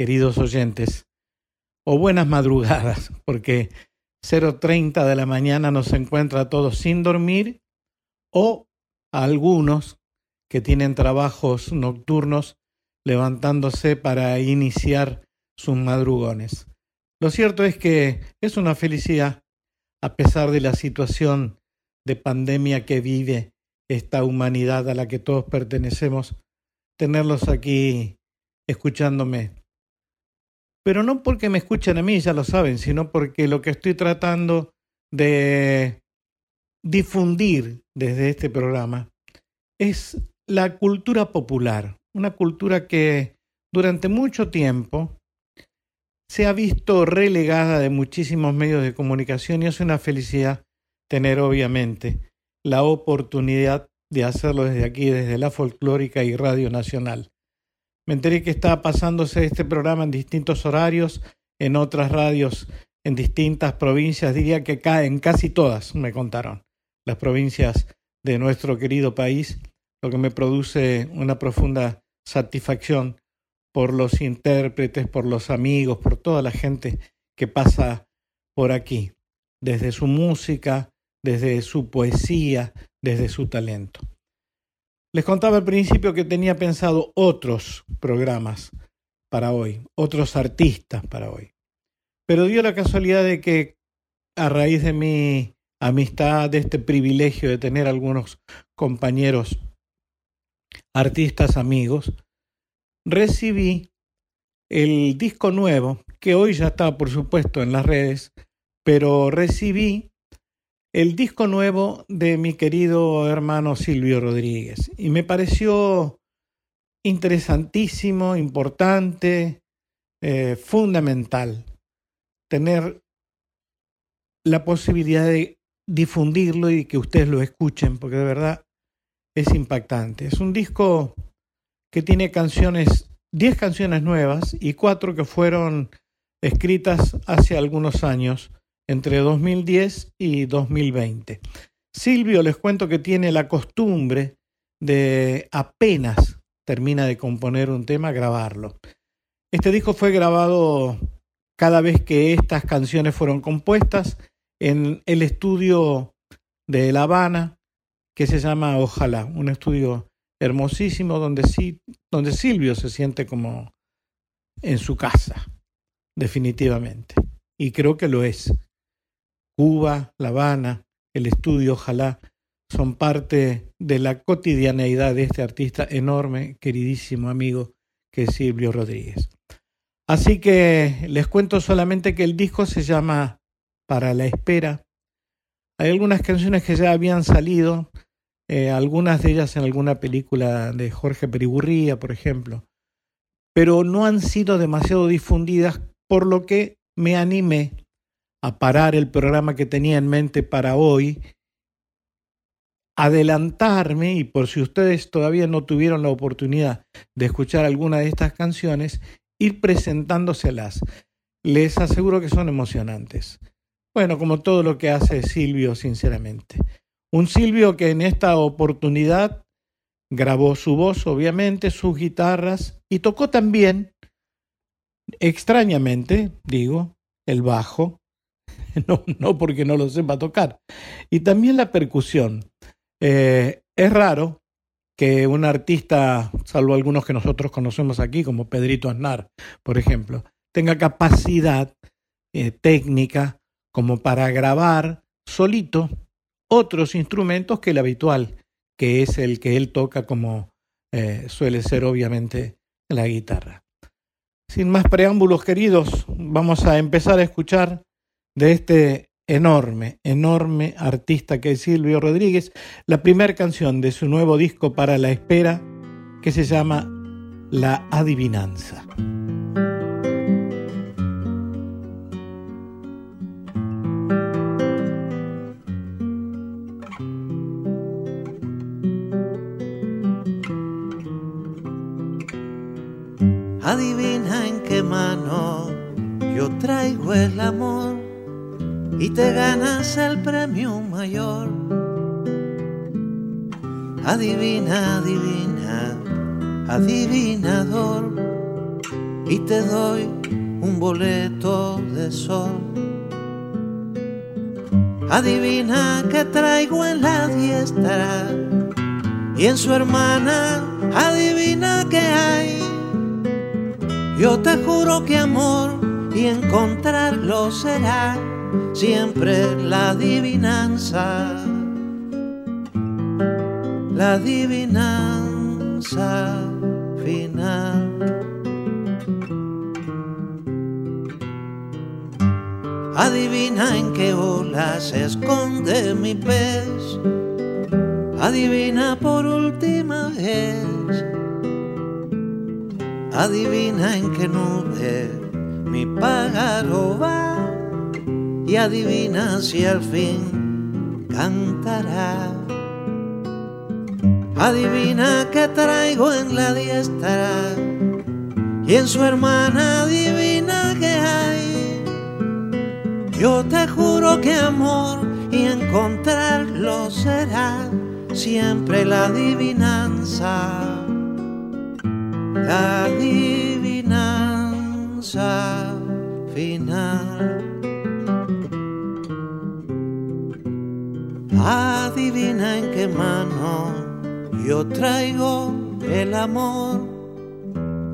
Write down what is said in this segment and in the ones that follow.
queridos oyentes, o buenas madrugadas, porque 0.30 de la mañana nos encuentra a todos sin dormir, o a algunos que tienen trabajos nocturnos levantándose para iniciar sus madrugones. Lo cierto es que es una felicidad, a pesar de la situación de pandemia que vive esta humanidad a la que todos pertenecemos, tenerlos aquí escuchándome. Pero no porque me escuchen a mí, ya lo saben, sino porque lo que estoy tratando de difundir desde este programa es la cultura popular, una cultura que durante mucho tiempo se ha visto relegada de muchísimos medios de comunicación y es una felicidad tener obviamente la oportunidad de hacerlo desde aquí, desde la folclórica y Radio Nacional. Me enteré que está pasándose este programa en distintos horarios, en otras radios, en distintas provincias, diría que en casi todas, me contaron, las provincias de nuestro querido país, lo que me produce una profunda satisfacción por los intérpretes, por los amigos, por toda la gente que pasa por aquí, desde su música, desde su poesía, desde su talento. Les contaba al principio que tenía pensado otros programas para hoy, otros artistas para hoy. Pero dio la casualidad de que a raíz de mi amistad, de este privilegio de tener algunos compañeros artistas amigos, recibí el disco nuevo, que hoy ya está por supuesto en las redes, pero recibí el disco nuevo de mi querido hermano Silvio Rodríguez y me pareció interesantísimo, importante, eh, fundamental tener la posibilidad de difundirlo y que ustedes lo escuchen, porque de verdad es impactante. Es un disco que tiene canciones, 10 canciones nuevas y cuatro que fueron escritas hace algunos años entre 2010 y 2020. Silvio les cuento que tiene la costumbre de apenas termina de componer un tema, grabarlo. Este disco fue grabado cada vez que estas canciones fueron compuestas en el estudio de La Habana, que se llama Ojalá, un estudio hermosísimo donde, donde Silvio se siente como en su casa, definitivamente. Y creo que lo es. Cuba, La Habana, el estudio, ojalá, son parte de la cotidianeidad de este artista enorme, queridísimo amigo que es Silvio Rodríguez. Así que les cuento solamente que el disco se llama Para la Espera. Hay algunas canciones que ya habían salido, eh, algunas de ellas en alguna película de Jorge Periburría, por ejemplo, pero no han sido demasiado difundidas, por lo que me animé a parar el programa que tenía en mente para hoy, adelantarme y por si ustedes todavía no tuvieron la oportunidad de escuchar alguna de estas canciones, ir presentándoselas. Les aseguro que son emocionantes. Bueno, como todo lo que hace Silvio, sinceramente. Un Silvio que en esta oportunidad grabó su voz, obviamente, sus guitarras y tocó también, extrañamente, digo, el bajo, no, no porque no lo sepa tocar. Y también la percusión. Eh, es raro que un artista, salvo algunos que nosotros conocemos aquí, como Pedrito Aznar, por ejemplo, tenga capacidad eh, técnica como para grabar solito otros instrumentos que el habitual, que es el que él toca como eh, suele ser obviamente la guitarra. Sin más preámbulos, queridos, vamos a empezar a escuchar de este enorme, enorme artista que es Silvio Rodríguez, la primera canción de su nuevo disco para la espera que se llama La Adivinanza. Adivina en qué mano yo traigo el amor y te ganas el premio mayor. Adivina, adivina, adivinador, y te doy un boleto de sol. Adivina que traigo en la diestra y en su hermana adivina que hay. Yo te juro que amor y encontrarlo será siempre la adivinanza. La adivinanza final. Adivina en qué ola se esconde mi pez. Adivina por última vez. Adivina en qué nube mi pájaro va. Y adivina si al fin cantará. Adivina que traigo en la diestra. Y en su hermana adivina que hay yo te juro que amor y encontrarlo será siempre la adivinanza, la adivinanza final. Adivina en qué mano yo traigo el amor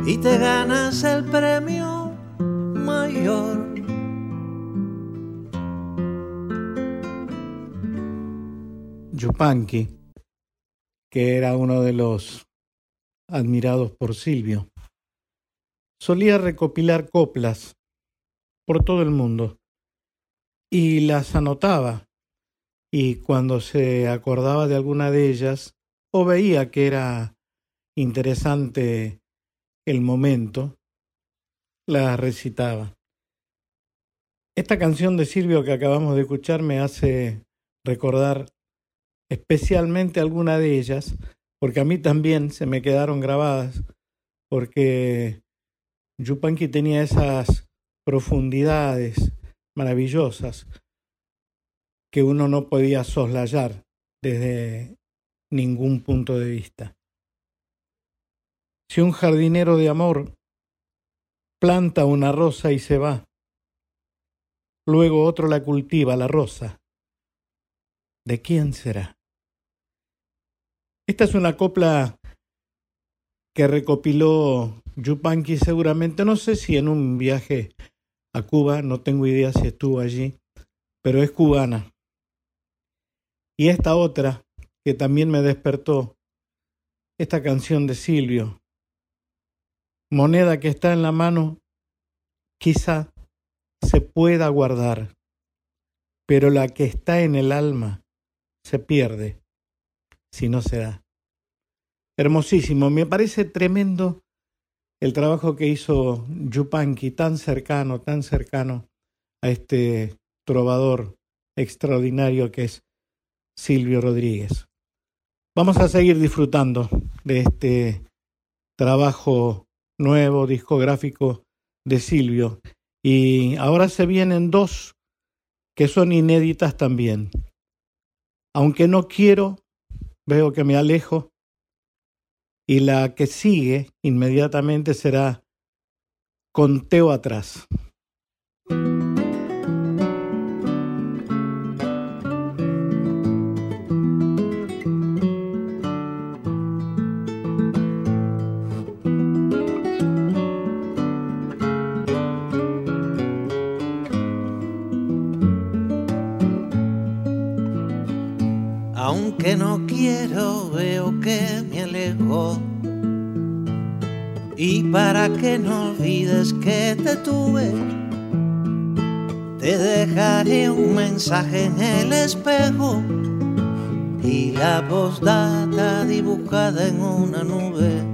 y te ganas el premio mayor. Yupanqui, que era uno de los admirados por Silvio, solía recopilar coplas por todo el mundo y las anotaba y cuando se acordaba de alguna de ellas o veía que era interesante el momento, la recitaba. Esta canción de Silvio que acabamos de escuchar me hace recordar especialmente alguna de ellas, porque a mí también se me quedaron grabadas, porque Yupanqui tenía esas profundidades maravillosas que uno no podía soslayar desde ningún punto de vista. Si un jardinero de amor planta una rosa y se va, luego otro la cultiva, la rosa, ¿de quién será? Esta es una copla que recopiló Yupanqui seguramente, no sé si en un viaje a Cuba, no tengo idea si estuvo allí, pero es cubana. Y esta otra, que también me despertó, esta canción de Silvio, moneda que está en la mano, quizá se pueda guardar, pero la que está en el alma se pierde si no se da. Hermosísimo, me parece tremendo el trabajo que hizo Yupanqui, tan cercano, tan cercano a este trovador extraordinario que es Silvio Rodríguez. Vamos a seguir disfrutando de este trabajo nuevo, discográfico de Silvio. Y ahora se vienen dos que son inéditas también. Aunque no quiero veo que me alejo y la que sigue inmediatamente será conteo atrás. Que no olvides que te tuve, te dejaré un mensaje en el espejo y la postdata dibujada en una nube.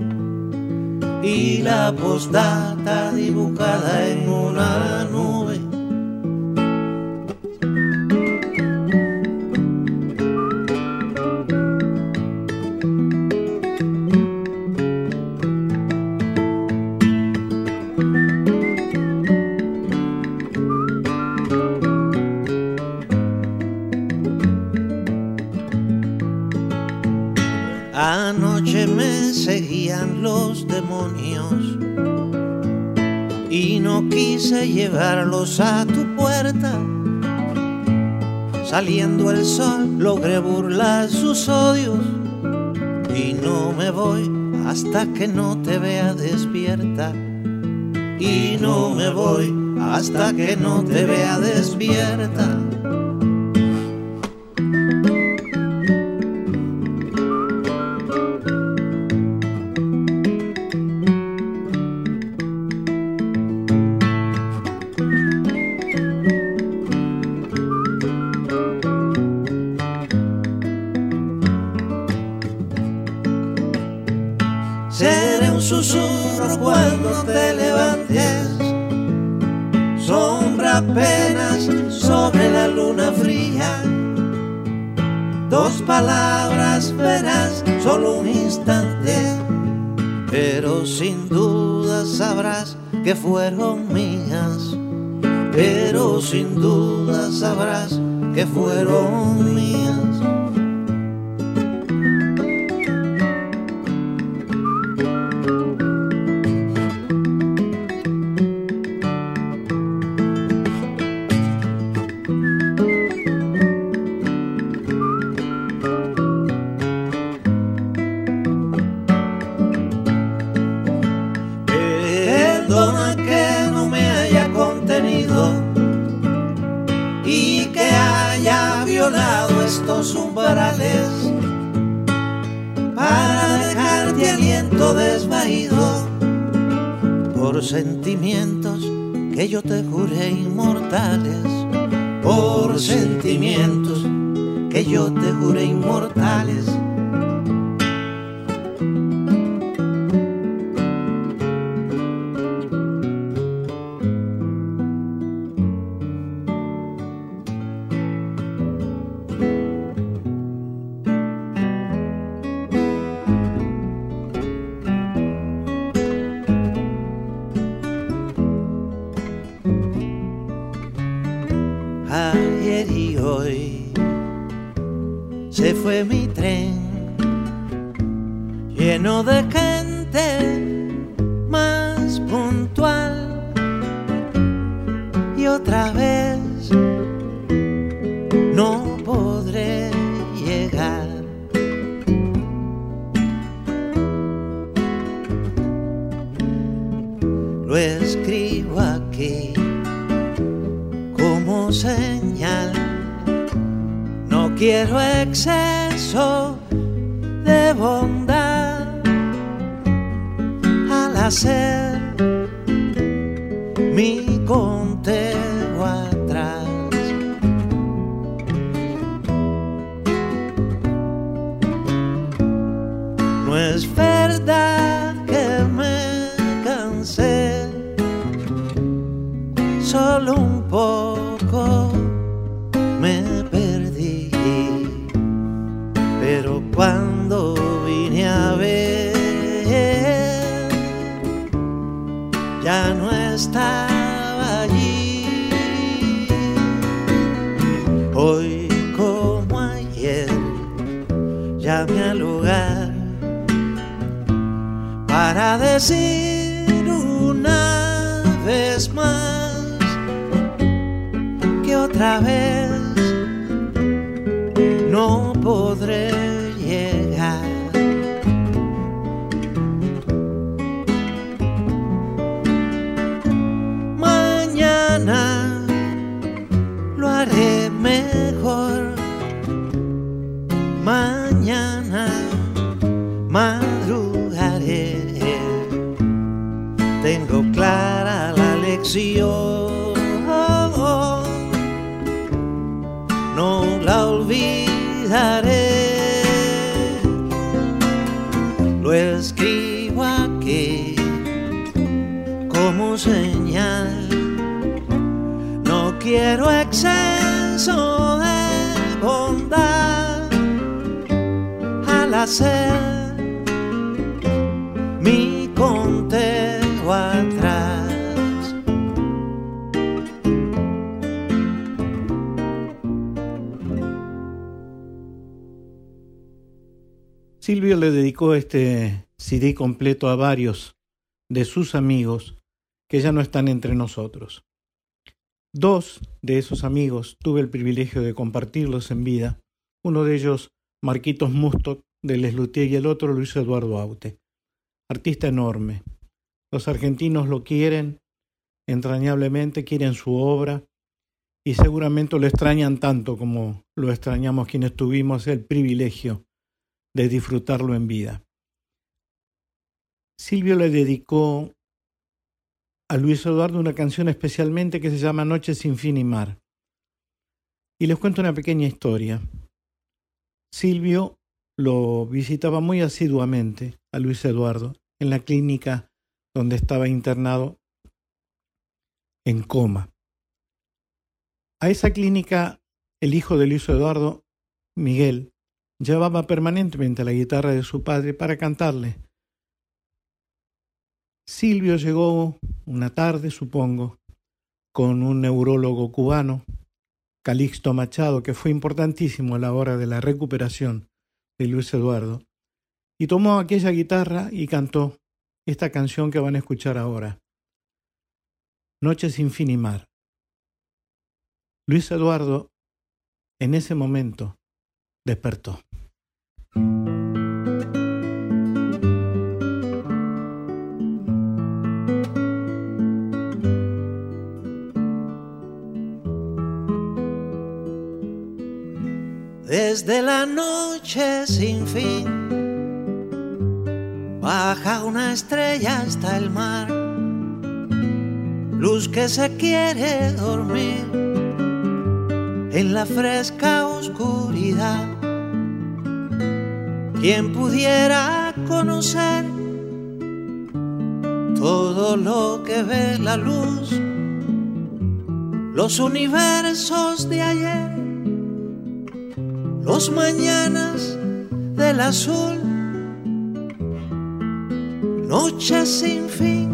Y la postdata dibujada en una nube. Saliendo el sol logré burlar sus odios y no me voy hasta que no te vea despierta. Y no me voy hasta que no te vea palabras verás solo un instante, pero sin duda sabrás que fueron mías, pero sin duda sabrás que fueron mías. lo escribo aquí como señal. No quiero exceso de bondad al hacer mi corazón Silvio le dedicó este CD completo a varios de sus amigos que ya no están entre nosotros. Dos de esos amigos tuve el privilegio de compartirlos en vida, uno de ellos Marquitos Musto de Les y el otro Luis Eduardo Aute. Artista enorme. Los argentinos lo quieren entrañablemente, quieren su obra y seguramente lo extrañan tanto como lo extrañamos quienes tuvimos el privilegio de disfrutarlo en vida. Silvio le dedicó a Luis Eduardo una canción especialmente que se llama Noche sin fin y mar. Y les cuento una pequeña historia. Silvio lo visitaba muy asiduamente a Luis Eduardo en la clínica donde estaba internado en coma. A esa clínica el hijo de Luis Eduardo, Miguel, llevaba permanentemente la guitarra de su padre para cantarle Silvio llegó una tarde, supongo, con un neurólogo cubano, Calixto Machado, que fue importantísimo a la hora de la recuperación de Luis Eduardo, y tomó aquella guitarra y cantó esta canción que van a escuchar ahora, Noche sin fin y mar. Luis Eduardo, en ese momento, despertó. Desde la noche sin fin. Baja una estrella hasta el mar, luz que se quiere dormir en la fresca oscuridad. Quien pudiera conocer todo lo que ve la luz, los universos de ayer los mañanas del azul, noche sin fin,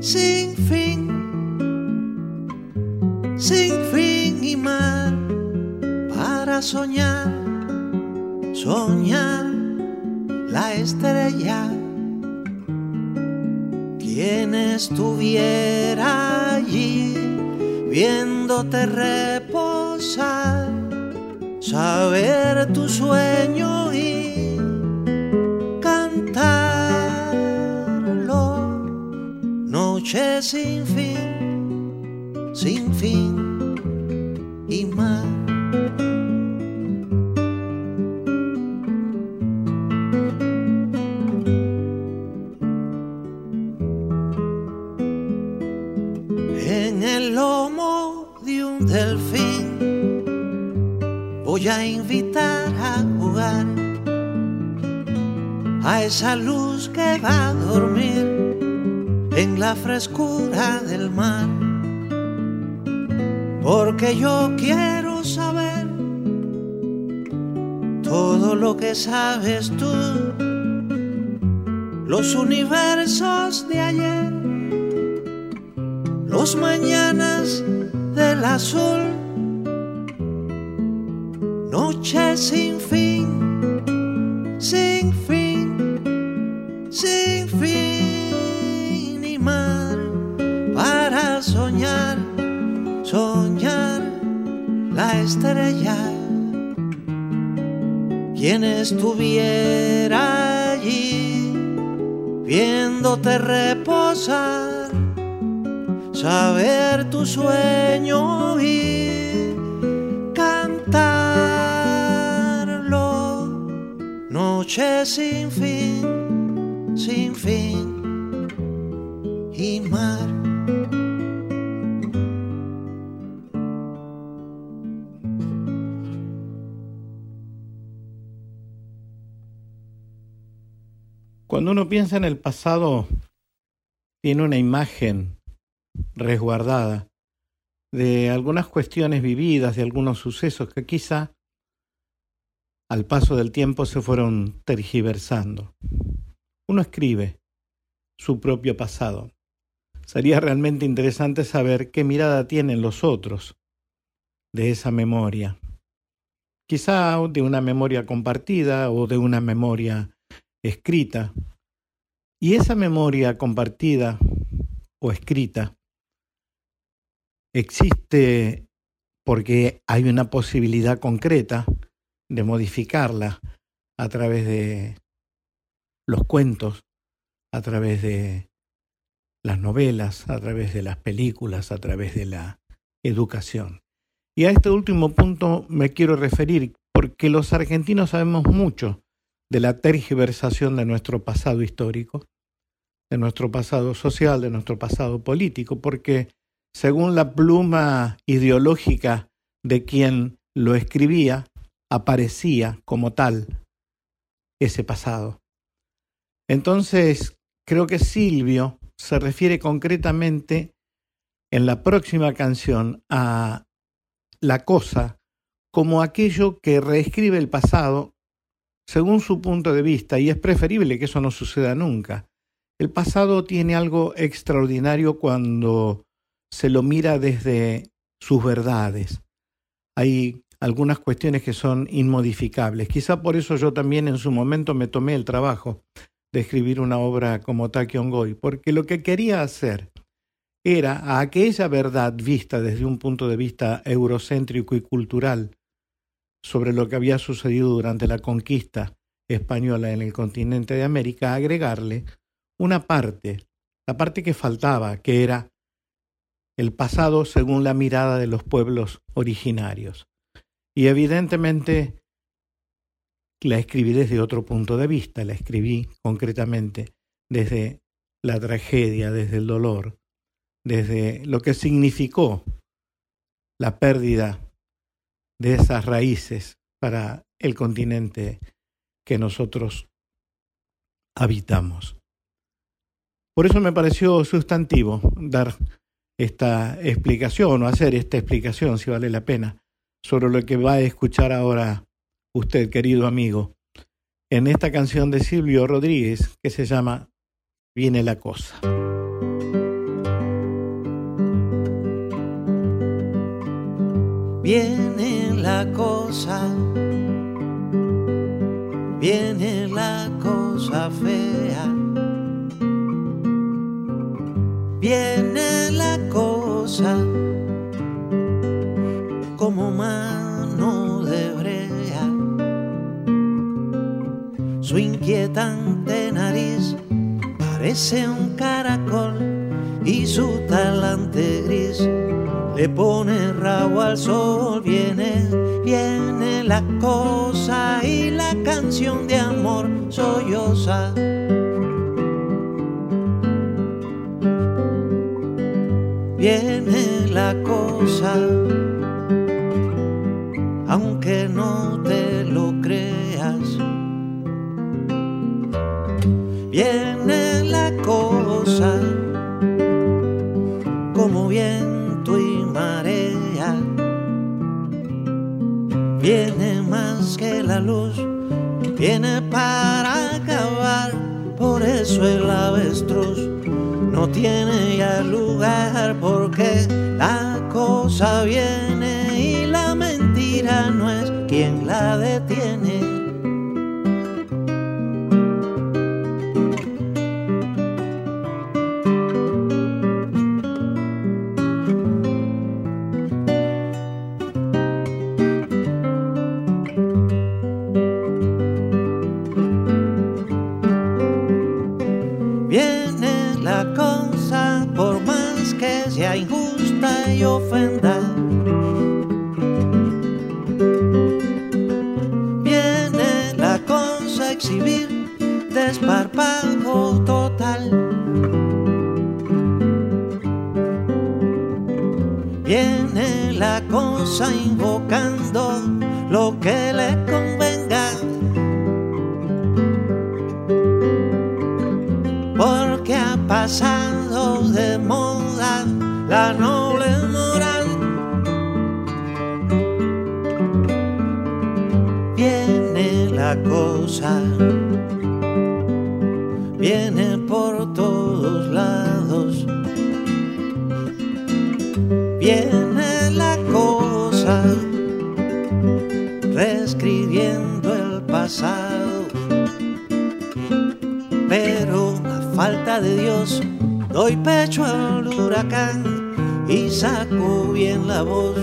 sin fin, sin fin y mar para soñar, soñar la estrella. Quien estuviera allí viéndote reposar saber tu sueño y cantarlo. Noche sin fin, sin fin frescura del mar. Porque yo quiero saber todo lo que sabes tú, los universos de ayer, los mañanas del azul noche sin fin, estuviera allí viéndote reposar, saber tu sueño y noche sin fin, sin fin Cuando uno piensa en el pasado, tiene una imagen resguardada de algunas cuestiones vividas, de algunos sucesos que quizá al paso del tiempo se fueron tergiversando. Uno escribe su propio pasado. Sería realmente interesante saber qué mirada tienen los otros de esa memoria. Quizá de una memoria compartida o de una memoria escrita. Y esa memoria compartida o escrita existe porque hay una posibilidad concreta de modificarla a través de los cuentos, a través de las novelas, a través de las películas, a través de la educación. Y a este último punto me quiero referir porque los argentinos sabemos mucho de la tergiversación de nuestro pasado histórico, de nuestro pasado social, de nuestro pasado político, porque según la pluma ideológica de quien lo escribía, aparecía como tal ese pasado. Entonces, creo que Silvio se refiere concretamente en la próxima canción a la cosa como aquello que reescribe el pasado según su punto de vista, y es preferible que eso no suceda nunca. El pasado tiene algo extraordinario cuando se lo mira desde sus verdades. Hay algunas cuestiones que son inmodificables. Quizá por eso yo también en su momento me tomé el trabajo de escribir una obra como Ongoy, porque lo que quería hacer era a aquella verdad vista desde un punto de vista eurocéntrico y cultural sobre lo que había sucedido durante la conquista española en el continente de América, agregarle una parte, la parte que faltaba, que era el pasado según la mirada de los pueblos originarios. Y evidentemente la escribí desde otro punto de vista, la escribí concretamente desde la tragedia, desde el dolor, desde lo que significó la pérdida de esas raíces para el continente que nosotros habitamos. Por eso me pareció sustantivo dar esta explicación o hacer esta explicación, si vale la pena, sobre lo que va a escuchar ahora usted, querido amigo, en esta canción de Silvio Rodríguez que se llama Viene la cosa. Viene la cosa, viene la cosa fea, viene la cosa como mano de brea, su inquietante nariz parece un caracol y su talante gris le pone rabo al sol, viene, viene la cosa y la canción de amor solloza. Viene la cosa, aunque no te lo creas. Viene la cosa, como bien viene más que la luz, viene para acabar, por eso el avestruz no tiene ya lugar, porque la cosa viene y la mentira no es quien la detiene. Viene la cosa a exhibir desparpajo total. Viene la cosa invocando doy pecho al huracán y saco bien la voz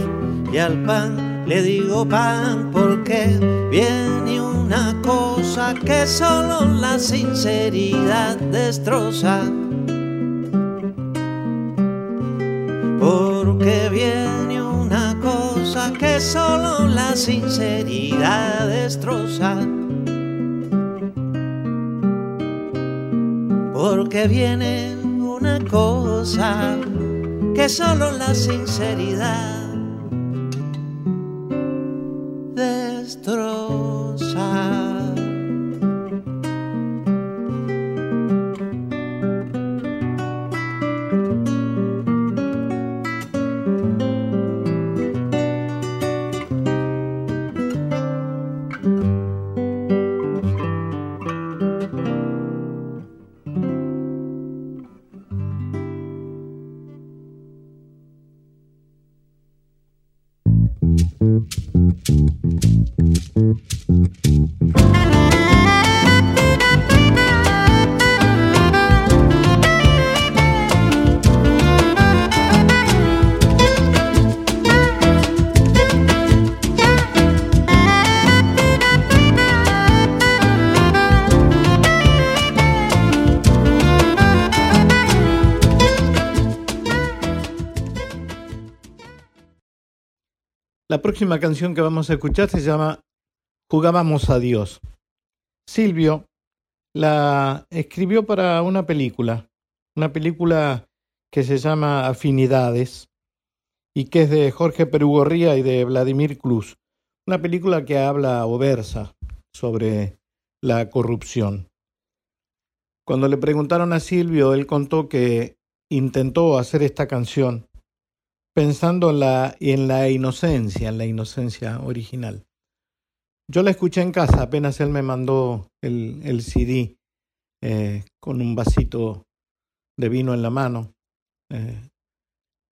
y al pan le digo pan porque viene una cosa que solo la sinceridad destroza. Porque viene una cosa que solo la sinceridad destroza. Porque viene solo la sinceridad próxima canción que vamos a escuchar se llama Jugábamos a Dios. Silvio la escribió para una película, una película que se llama Afinidades y que es de Jorge Perugorría y de Vladimir Cruz. Una película que habla o versa sobre la corrupción. Cuando le preguntaron a Silvio, él contó que intentó hacer esta canción pensando en la, en la inocencia, en la inocencia original. Yo la escuché en casa, apenas él me mandó el, CD eh, con un vasito de vino en la mano. Eh,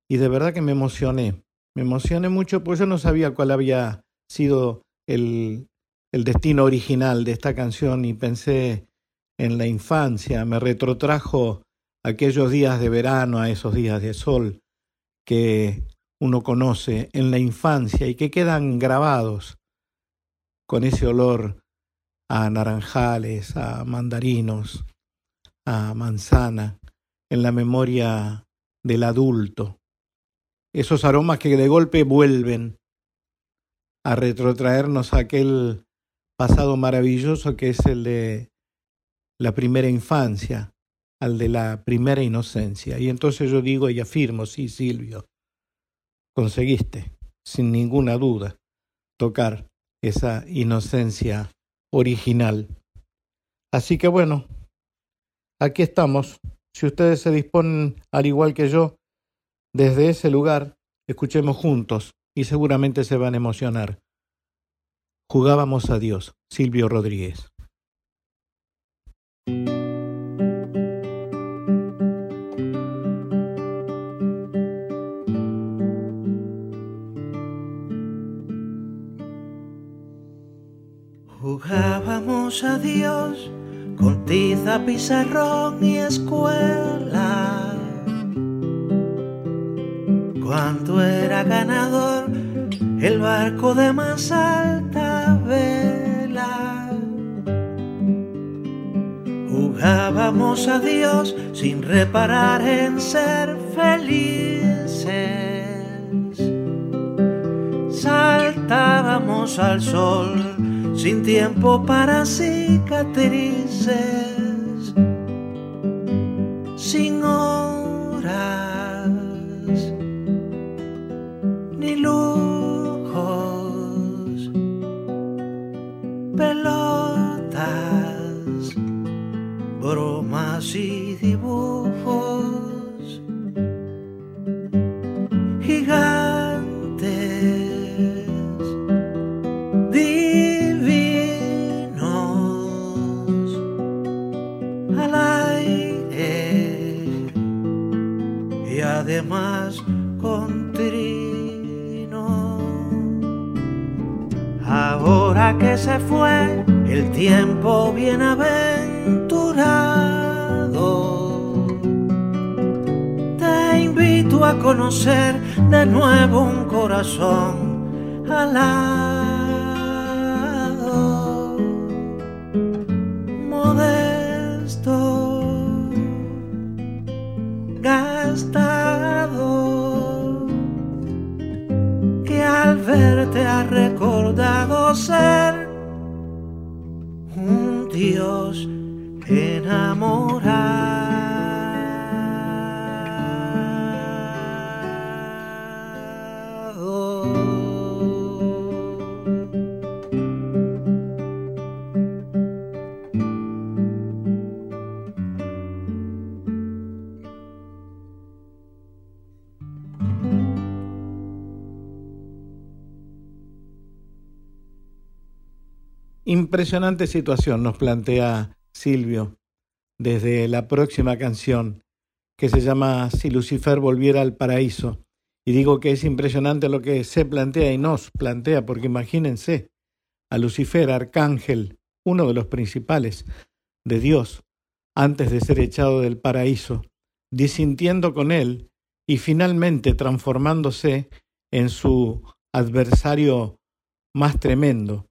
y de verdad que me emocioné. Me emocioné mucho porque yo no sabía cuál había sido el destino original de esta canción y pensé en la infancia, me retrotrajo aquellos días de verano, a esos días de sol, que uno conoce en la infancia y que quedan grabados con ese olor a naranjales, a mandarinos, a manzana, en la memoria del adulto. Esos aromas que de golpe vuelven a retrotraernos a aquel pasado maravilloso que es el de la primera infancia, al de la primera inocencia. Y entonces yo digo y afirmo, sí, Silvio, conseguiste, sin ninguna duda, tocar esa inocencia original. Así que bueno, aquí estamos. Si ustedes se disponen, al igual que yo, desde ese lugar, escuchemos juntos y seguramente se van a emocionar. Jugábamos a Dios, Silvio Rodríguez. Jugábamos a Dios con tiza, pizarrón y escuela. Cuando era ganador el barco de más alta vela. Jugábamos a Dios sin reparar en ser felices. Saltábamos al sol sin tiempo para cicatrices, sin horas ni lujos, pelotas, bromas y dibujos gigantes. Impresionante situación nos plantea Silvio desde la próxima canción que se llama Si Lucifer volviera al paraíso. Y digo que es impresionante lo que se plantea y nos plantea, porque imagínense a Lucifer, arcángel, uno de los principales de Dios, antes de ser echado del paraíso, disintiendo con él y finalmente transformándose en su adversario más tremendo.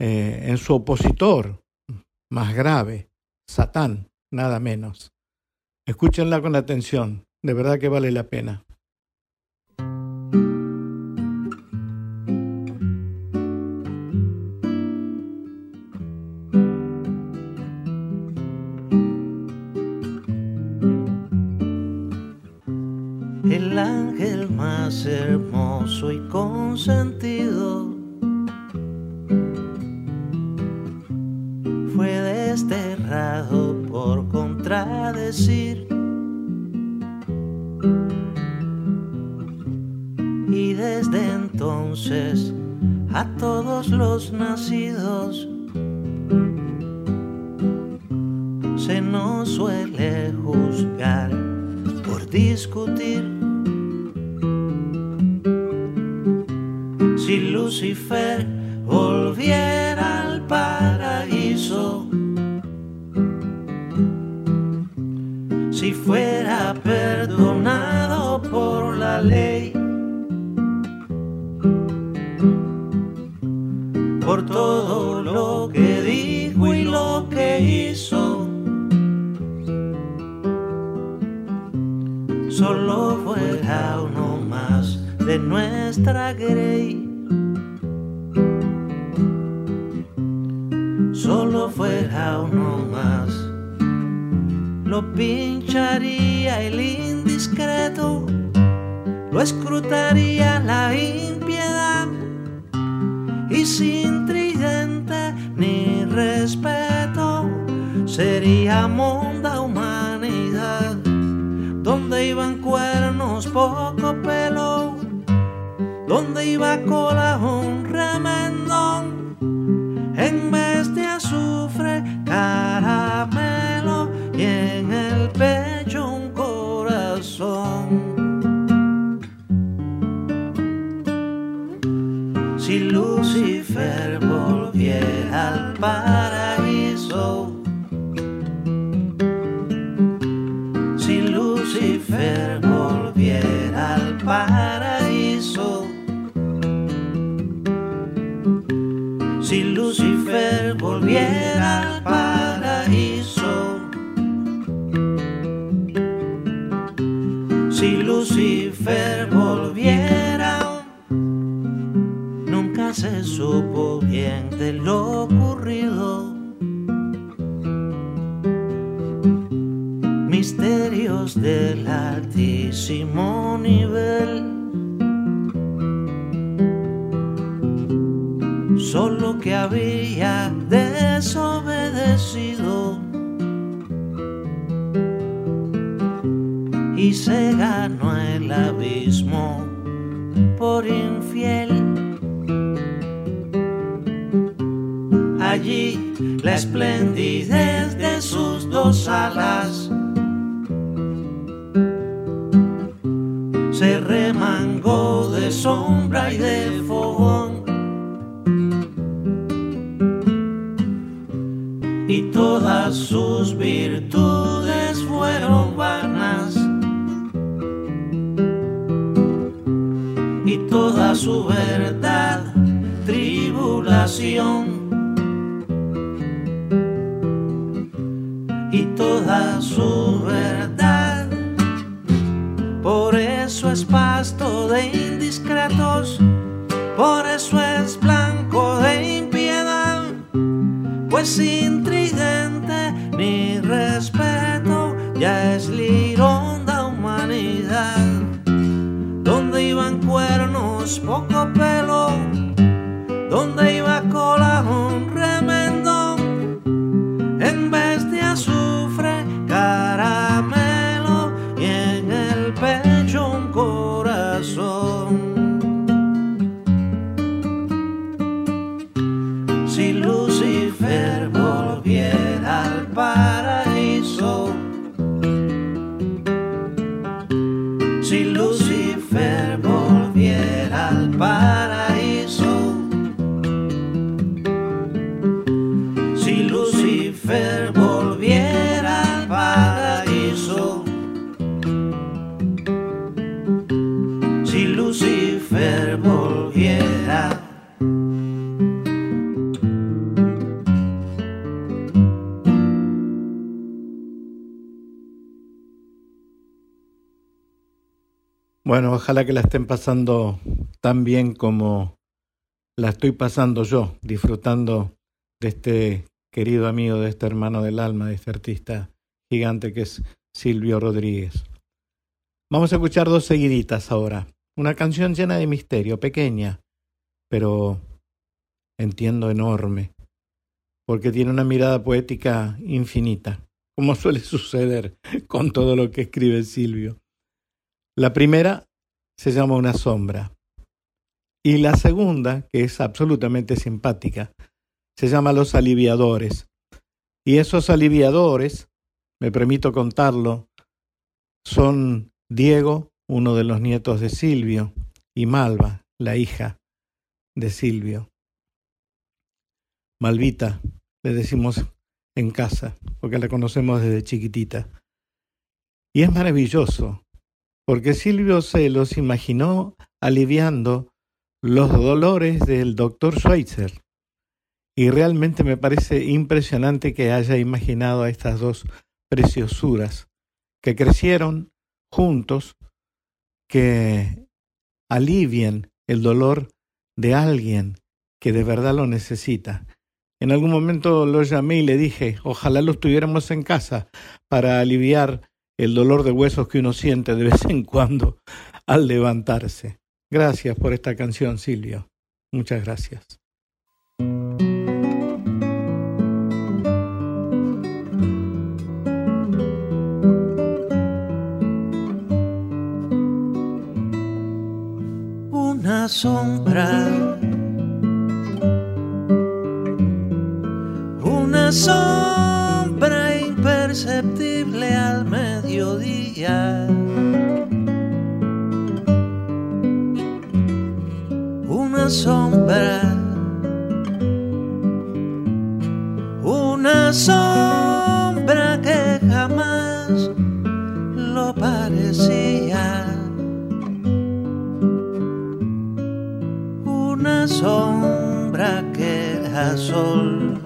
Eh, en su opositor más grave, Satán, nada menos. Escúchenla con atención, de verdad que vale la pena. Donde iba cola un remendón en vez de azufre caramelo y en el pecho un corazón. Si Lucifer volviera al paraíso, supo bien de lo ocurrido. Misterios del altísimo nivel. Solo que había desobedecido y se ganó el abismo por infiel. Allí la esplendidez de sus dos alas se remangó de sombra y de fogón. Y todas sus virtudes fueron vanas y toda su verdad, tribulación. Y toda su verdad, por eso es pasto de indiscretos, por eso es blanco de impiedad, pues intrigante ni respeto ya es lironda humanidad cuernos, poco Bueno, ojalá que la estén pasando tan bien como la estoy pasando yo, disfrutando de este querido amigo, de este hermano del alma, de este artista gigante que es Silvio Rodríguez. Vamos a escuchar dos seguiditas ahora. Una canción llena de misterio, pequeña, pero entiendo enorme, porque tiene una mirada poética infinita, como suele suceder con todo lo que escribe Silvio. La primera se llama Una sombra. Y la segunda, que es absolutamente simpática, se llama Los aliviadores. Y esos aliviadores, me permito contarlo, son Diego, uno de los nietos de Silvio, y Malva, la hija de Silvio. Malvita, le decimos en casa, porque la conocemos desde chiquitita. Y es maravilloso, porque Silvio se los imaginó aliviando los dolores del doctor Schweitzer. Y realmente me parece impresionante que haya imaginado a estas dos preciosuras que crecieron juntos, que alivien el dolor de alguien que de verdad lo necesita. En algún momento lo llamé y le dije, ojalá los tuviéramos en casa para aliviar el dolor de huesos que uno siente de vez en cuando al levantarse. Gracias por esta canción, Silvio. Muchas gracias. Una sombra. Una sombra imperceptible Una sombra, una sombra que jamás lo parecía. Una sombra que era sol.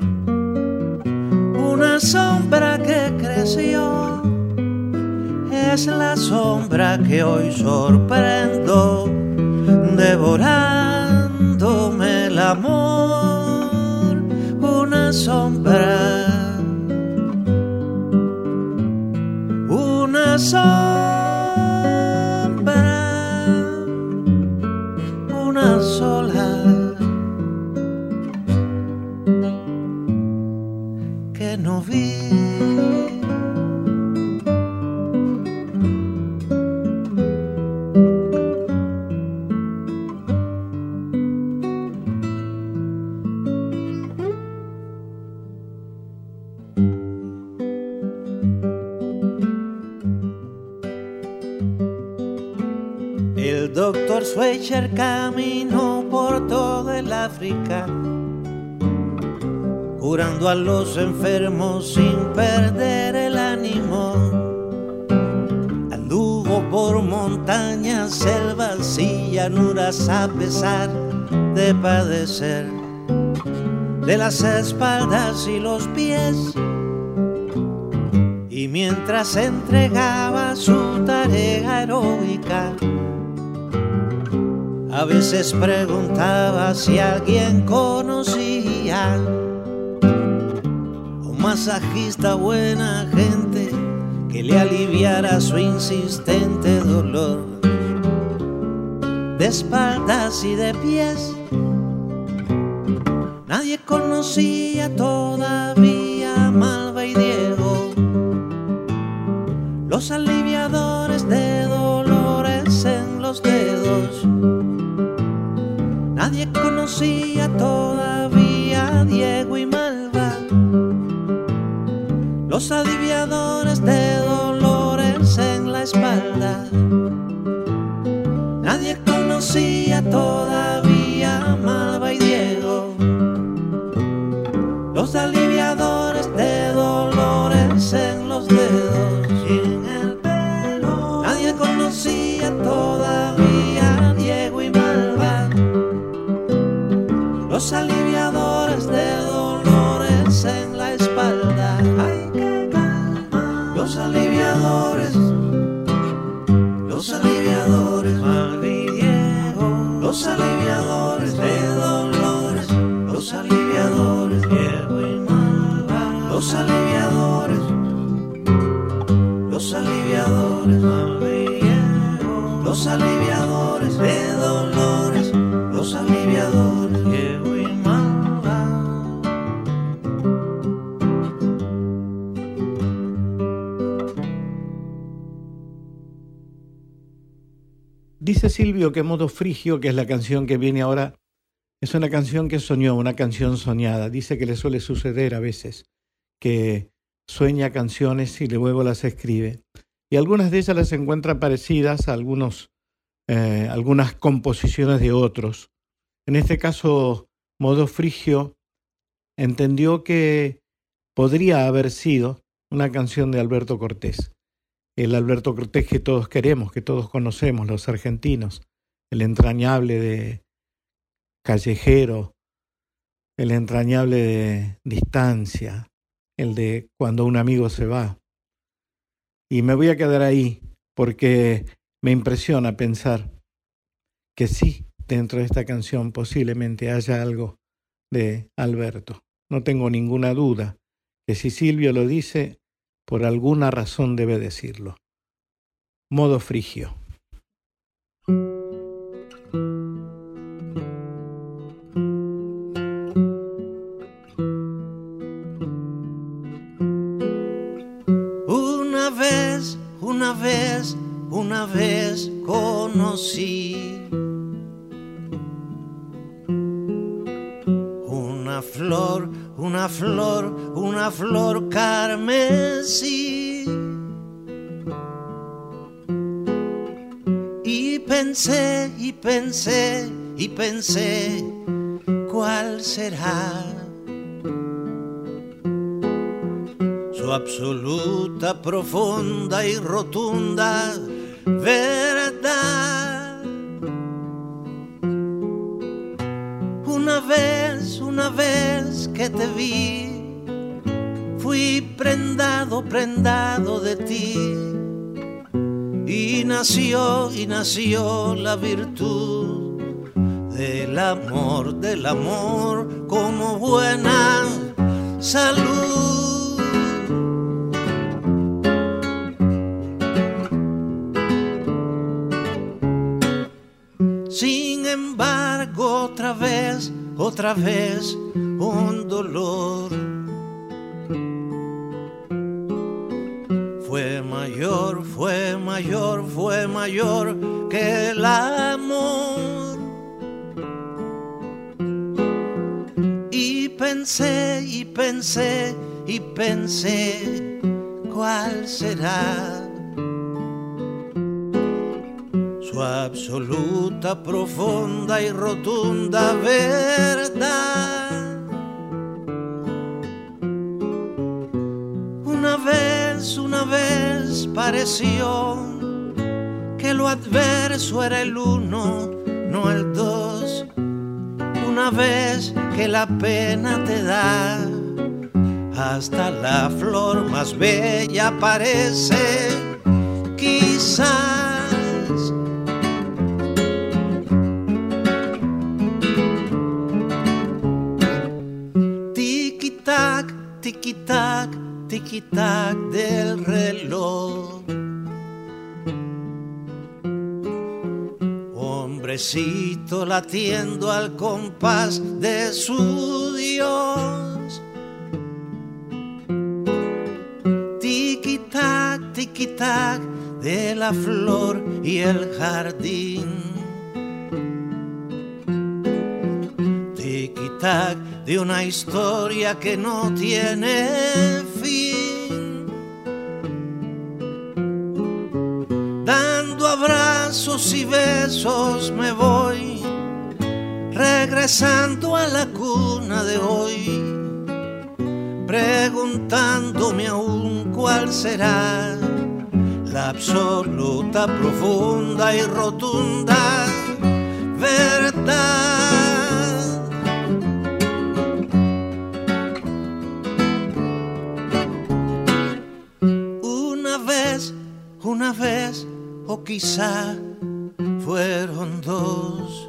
Una sombra que creció, es la sombra que hoy sorprendo, devorándome el amor, una sombra, una sombra, Schweitzer caminó por todo el África curando a los enfermos sin perder el ánimo. Anduvo por montañas, selvas y llanuras a pesar de padecer de las espaldas y los pies. Y mientras entregaba su tarea heroica, a veces preguntaba si alguien conocía un masajista buena gente que le aliviara su insistente dolor de espaldas y de pies. Nadie conocía todavía a Malva y Diego, los aliviadores de dolores en los dedos. Nadie conocía todavía a Diego y Malva, los aliviadores de dolores en la espalda. Nadie conocía todavía los aliviadores, los aliviadores, los aliviadores de dolores, los aliviadores. Dice Silvio que Modo Frigio, que es la canción que viene ahora, es una canción que soñó, una canción soñada. Dice que le suele suceder a veces que sueña canciones y luego las escribe. Y algunas de ellas las encuentra parecidas a eh, algunas composiciones de otros. En este caso, Modo Frigio entendió que podría haber sido una canción de Alberto Cortés el Alberto Cortés que todos queremos, que todos conocemos, los argentinos, el entrañable de Callejero, el entrañable de Distancia, el de Cuando un amigo se va. Y me voy a quedar ahí porque me impresiona pensar que sí, dentro de esta canción posiblemente haya algo de Alberto. No tengo ninguna duda que si Silvio lo dice, por alguna razón debe decirlo. Modo frigio. Una vez conocí una flor, una flor, una flor carmesí. Y pensé, y pensé, y pensé, ¿cuál será? su absoluta, profunda y rotunda verdad. Una vez, una vez que te vi, fui prendado, prendado de ti. Y nació, y nació la virtud del amor, del amor como buena salud. Otra vez, otra vez, un dolor. Fue mayor, fue mayor, fue mayor que el amor. Y pensé, y pensé, y pensé, ¿cuál será? Su absoluta, profunda y rotunda verdad. Una vez, una vez pareció que lo adverso era el uno, no el dos. Una vez que la pena te da, hasta la flor más bella parece, quizás. Tiki-tac del reloj. Hombrecito latiendo al compás de su Dios. Tiki-tac, tiki-tac de la flor y el jardín. Tiki-tac de una historia que no tiene fin. Dando abrazos y besos me voy, regresando a la cuna de hoy, preguntándome aún cuál será la absoluta, profunda y rotunda verdad. Una vez, o quizá fueron dos.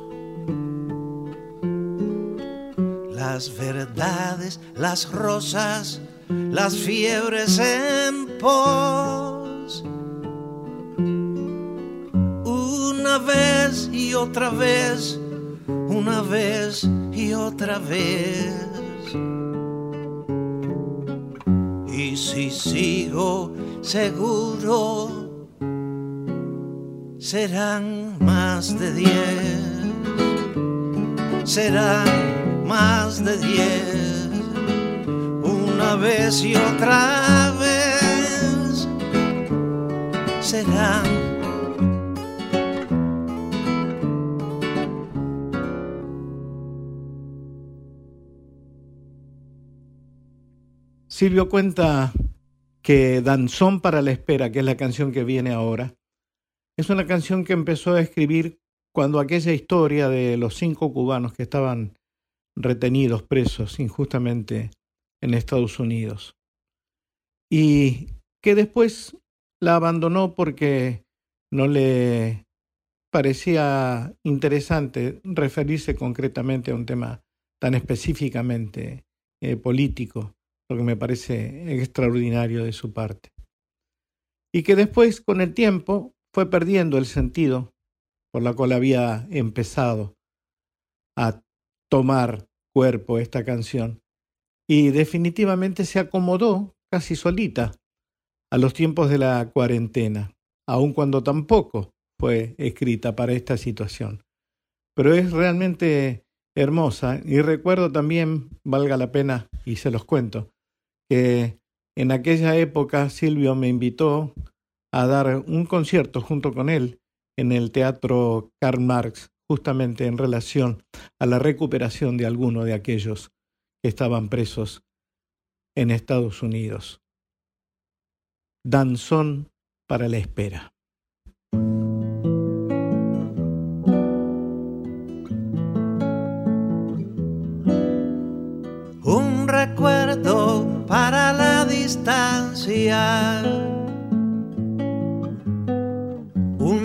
Las verdades, las rosas, las fiebres en pos. Una vez y otra vez, una vez y otra vez. Y si sigo seguro, serán más de diez, serán más de diez, una vez y otra vez, serán. Silvio cuenta que Danzón para la Espera, que es la canción que viene ahora, es una canción que empezó a escribir cuando aquella historia de los cinco cubanos que estaban retenidos, presos injustamente en Estados Unidos, y que después la abandonó porque no le parecía interesante referirse concretamente a un tema tan específicamente eh, político lo que me parece extraordinario de su parte. Y que después, con el tiempo, fue perdiendo el sentido por la cual había empezado a tomar cuerpo esta canción y definitivamente se acomodó casi solita a los tiempos de la cuarentena, aun cuando tampoco fue escrita para esta situación. Pero es realmente hermosa y recuerdo también, valga la pena y se los cuento, que en aquella época Silvio me invitó a dar un concierto junto con él en el Teatro Karl Marx, justamente en relación a la recuperación de algunos de aquellos que estaban presos en Estados Unidos. Danzón para la espera. Un recuerdo para la distancia.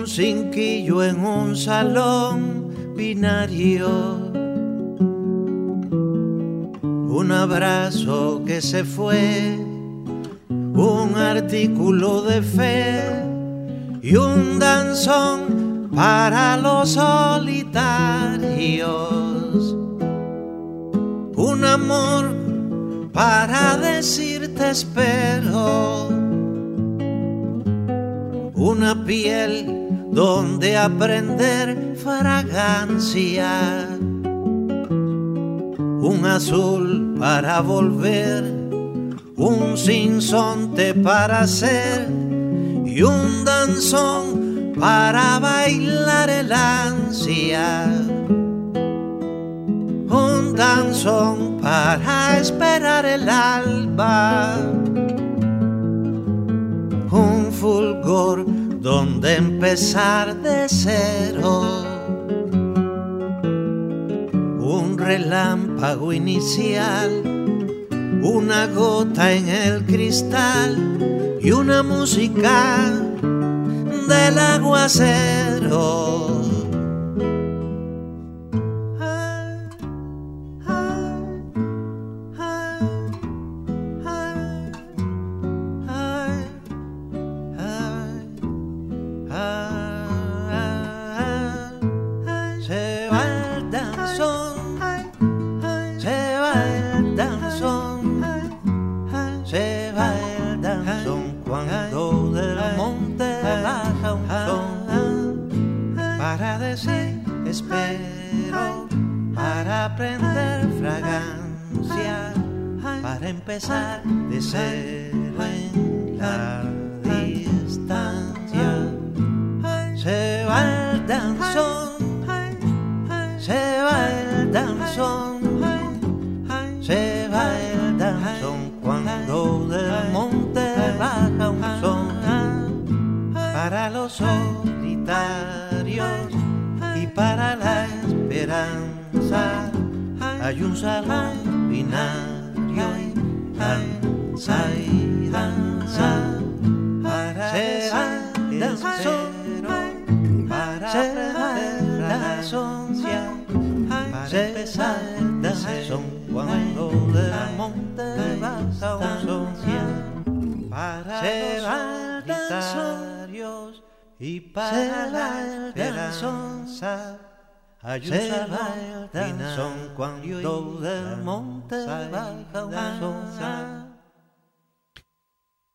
Cinquillo en un salón binario. Un abrazo que se fue. Un artículo de fe y un danzón para los solitarios. Un amor para decirte espero. Una piel donde aprender fragancia. Un azul para volver. Un sinsonte para ser. Y un danzón para bailar el ansia un danzón para esperar el alba, un fulgor donde empezar de cero. Un relámpago inicial, una gota en el cristal y una música del aguacero.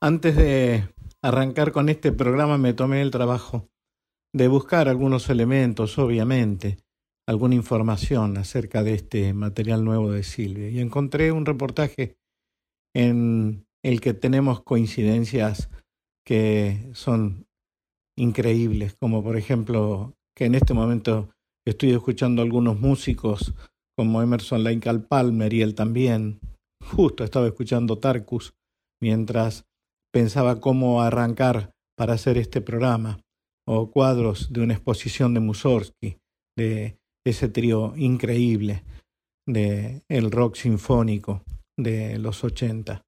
Antes de arrancar con este programa me tomé el trabajo de buscar algunos elementos, obviamente, alguna información acerca de este material nuevo de Silvia. Y encontré un reportaje en el que tenemos coincidencias que son increíbles, como por ejemplo que en este momento estoy escuchando algunos músicos como Emerson Lake Palmer y él también. Justo estaba escuchando Tarkus mientras pensaba cómo arrancar para hacer este programa, o cuadros de una exposición de Mussorgsky, de ese trío increíble de el rock sinfónico de los 80.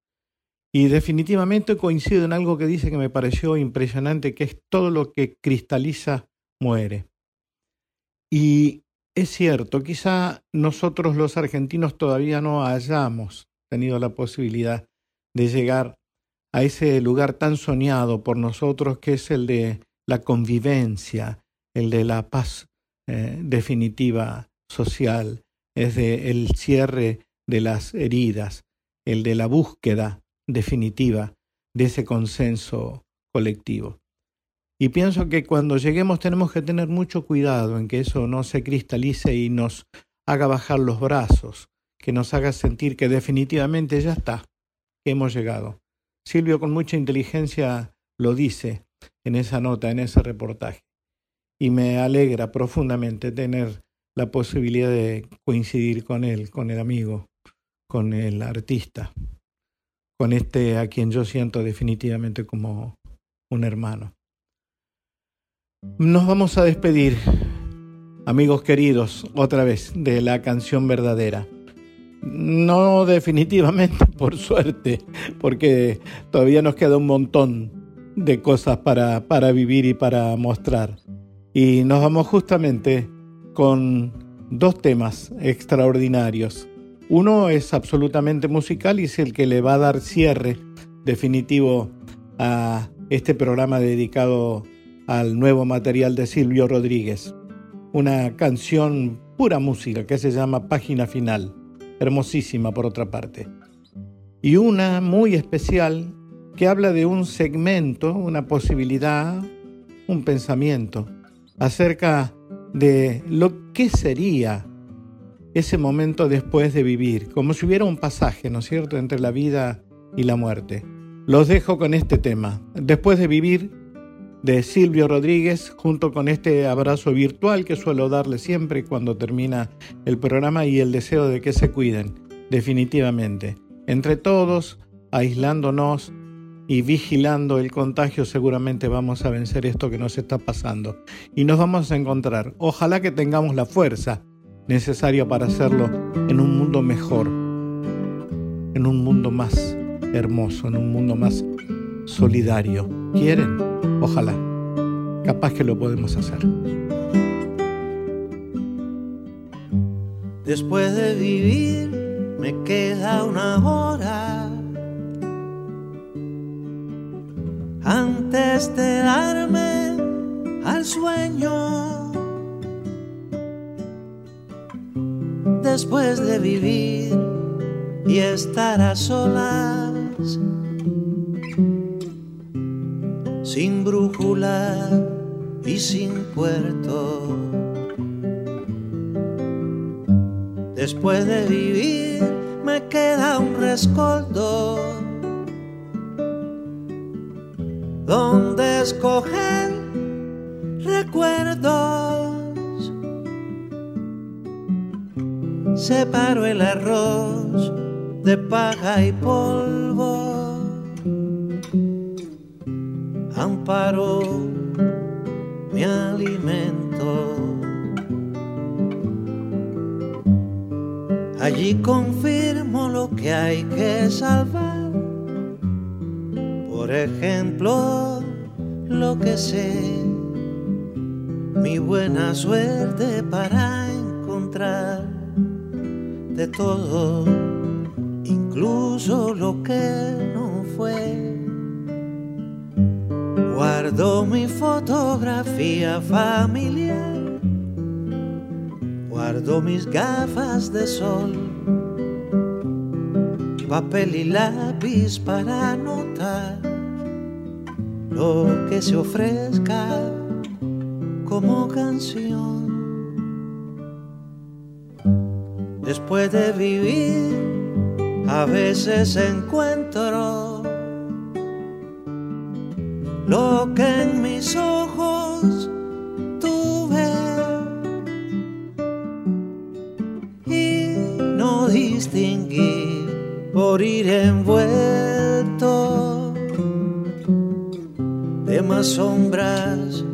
Y definitivamente coincido en algo que dice que me pareció impresionante, que es todo lo que cristaliza muere. Y es cierto, quizá nosotros los argentinos todavía no hayamos tenido la posibilidad de llegar a ese lugar tan soñado por nosotros que es el de la convivencia, el de la paz eh, definitiva social, es de el cierre de las heridas, el de la búsqueda definitiva de ese consenso colectivo. Y pienso que cuando lleguemos tenemos que tener mucho cuidado en que eso no se cristalice y nos haga bajar los brazos, que nos haga sentir que definitivamente ya está, que hemos llegado. Silvio con mucha inteligencia lo dice en esa nota, en ese reportaje. Y me alegra profundamente tener la posibilidad de coincidir con él, con el amigo, con el artista, con este a quien yo siento definitivamente como un hermano. Nos vamos a despedir, amigos queridos, otra vez de la canción verdadera. No definitivamente, por suerte, porque todavía nos queda un montón de cosas para, para vivir y para mostrar. Y nos vamos justamente con dos temas extraordinarios. Uno es absolutamente musical y es el que le va a dar cierre definitivo a este programa dedicado al nuevo material de Silvio Rodríguez, una canción pura música que se llama Página Final, hermosísima por otra parte, y una muy especial que habla de un segmento, una posibilidad, un pensamiento acerca de lo que sería ese momento después de vivir, como si hubiera un pasaje, ¿no es cierto?, entre la vida y la muerte. Los dejo con este tema. Después de vivir, de Silvio Rodríguez, junto con este abrazo virtual que suelo darle siempre cuando termina el programa y el deseo de que se cuiden, definitivamente. Entre todos, aislándonos, y vigilando el contagio seguramente vamos a vencer esto que nos está pasando y nos vamos a encontrar. Ojalá que tengamos la fuerza necesaria para hacerlo en un mundo mejor, en un mundo más hermoso, en un mundo más solidario. ¿Quieren? Ojalá. Capaz que lo podemos hacer. Después de vivir me queda una hora antes de darme al sueño. Después de vivir y estar a solas, sin brújula y sin puerto. Después de vivir me queda un rescoldo donde escoger recuerdos. Separo el arroz de paja y polvo. Amparo mi alimento. Allí confirmo lo que hay que salvar por ejemplo, lo que sé, mi buena suerte para encontrar de todo, incluso lo que no fue. Guardo mi fotografía familiar, guardo mis gafas de sol, papel y lápiz para anotar lo que se ofrezca como canción. Después de vivir, a veces encuentro lo que en mis ojos tuve y no distinguí por ir envuelto más sombras